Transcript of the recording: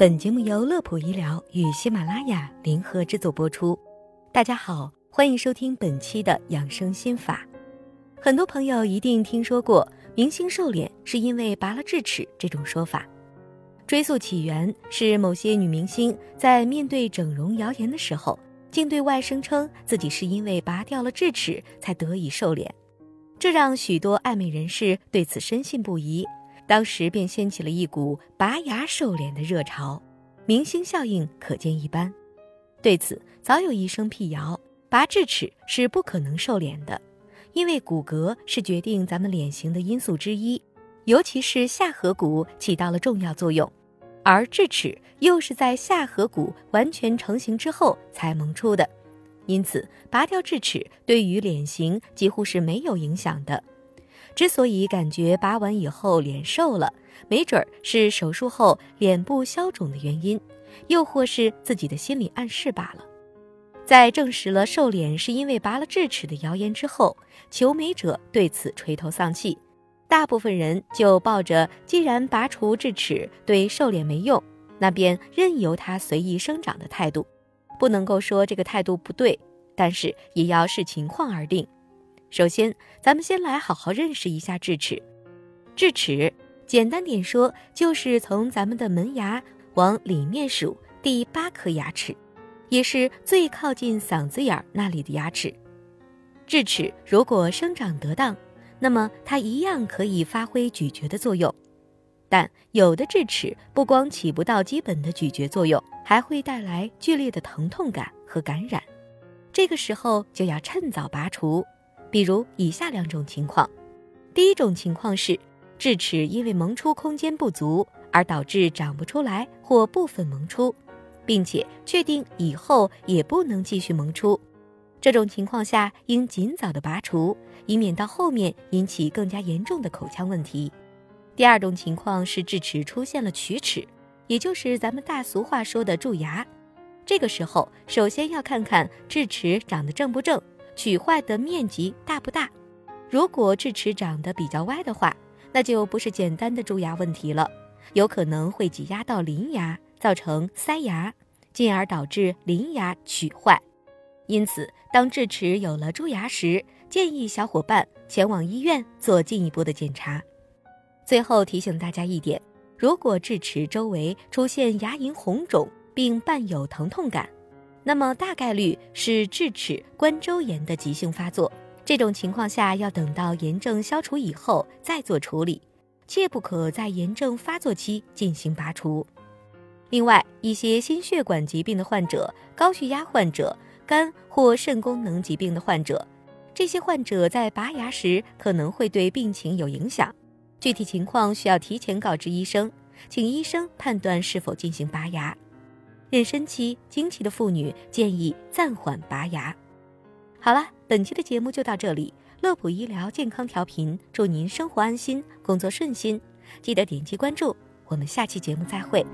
本节目由乐普医疗与喜马拉雅联合制作播出。大家好，欢迎收听本期的养生心法。很多朋友一定听说过明星瘦脸是因为拔了智齿这种说法。追溯起源是某些女明星在面对整容谣言的时候，竟对外声称自己是因为拔掉了智齿才得以瘦脸，这让许多爱美人士对此深信不疑。当时便掀起了一股拔牙瘦脸的热潮，明星效应可见一斑。对此，早有医生辟谣，拔智齿是不可能瘦脸的，因为骨骼是决定咱们脸型的因素之一，尤其是下颌骨起到了重要作用，而智齿又是在下颌骨完全成型之后才萌出的，因此拔掉智齿对于脸型几乎是没有影响的。之所以感觉拔完以后脸瘦了，没准儿是手术后脸部消肿的原因，又或是自己的心理暗示罢了。在证实了瘦脸是因为拔了智齿的谣言之后，求美者对此垂头丧气，大部分人就抱着既然拔除智齿对瘦脸没用，那便任由它随意生长的态度。不能够说这个态度不对，但是也要视情况而定。首先，咱们先来好好认识一下智齿。智齿，简单点说，就是从咱们的门牙往里面数第八颗牙齿，也是最靠近嗓子眼儿那里的牙齿。智齿如果生长得当，那么它一样可以发挥咀嚼的作用。但有的智齿不光起不到基本的咀嚼作用，还会带来剧烈的疼痛感和感染。这个时候就要趁早拔除。比如以下两种情况，第一种情况是智齿因为萌出空间不足而导致长不出来或部分萌出，并且确定以后也不能继续萌出，这种情况下应尽早的拔除，以免到后面引起更加严重的口腔问题。第二种情况是智齿出现了龋齿，也就是咱们大俗话说的蛀牙，这个时候首先要看看智齿长得正不正。龋坏的面积大不大？如果智齿长得比较歪的话，那就不是简单的蛀牙问题了，有可能会挤压到邻牙，造成塞牙，进而导致邻牙龋坏。因此，当智齿有了蛀牙时，建议小伙伴前往医院做进一步的检查。最后提醒大家一点：如果智齿周围出现牙龈红肿，并伴有疼痛感。那么大概率是智齿冠周炎的急性发作，这种情况下要等到炎症消除以后再做处理，切不可在炎症发作期进行拔除。另外，一些心血管疾病的患者、高血压患者、肝或肾功能疾病的患者，这些患者在拔牙时可能会对病情有影响，具体情况需要提前告知医生，请医生判断是否进行拔牙。妊娠期、经期的妇女建议暂缓拔牙。好了，本期的节目就到这里。乐普医疗健康调频，祝您生活安心，工作顺心。记得点击关注，我们下期节目再会。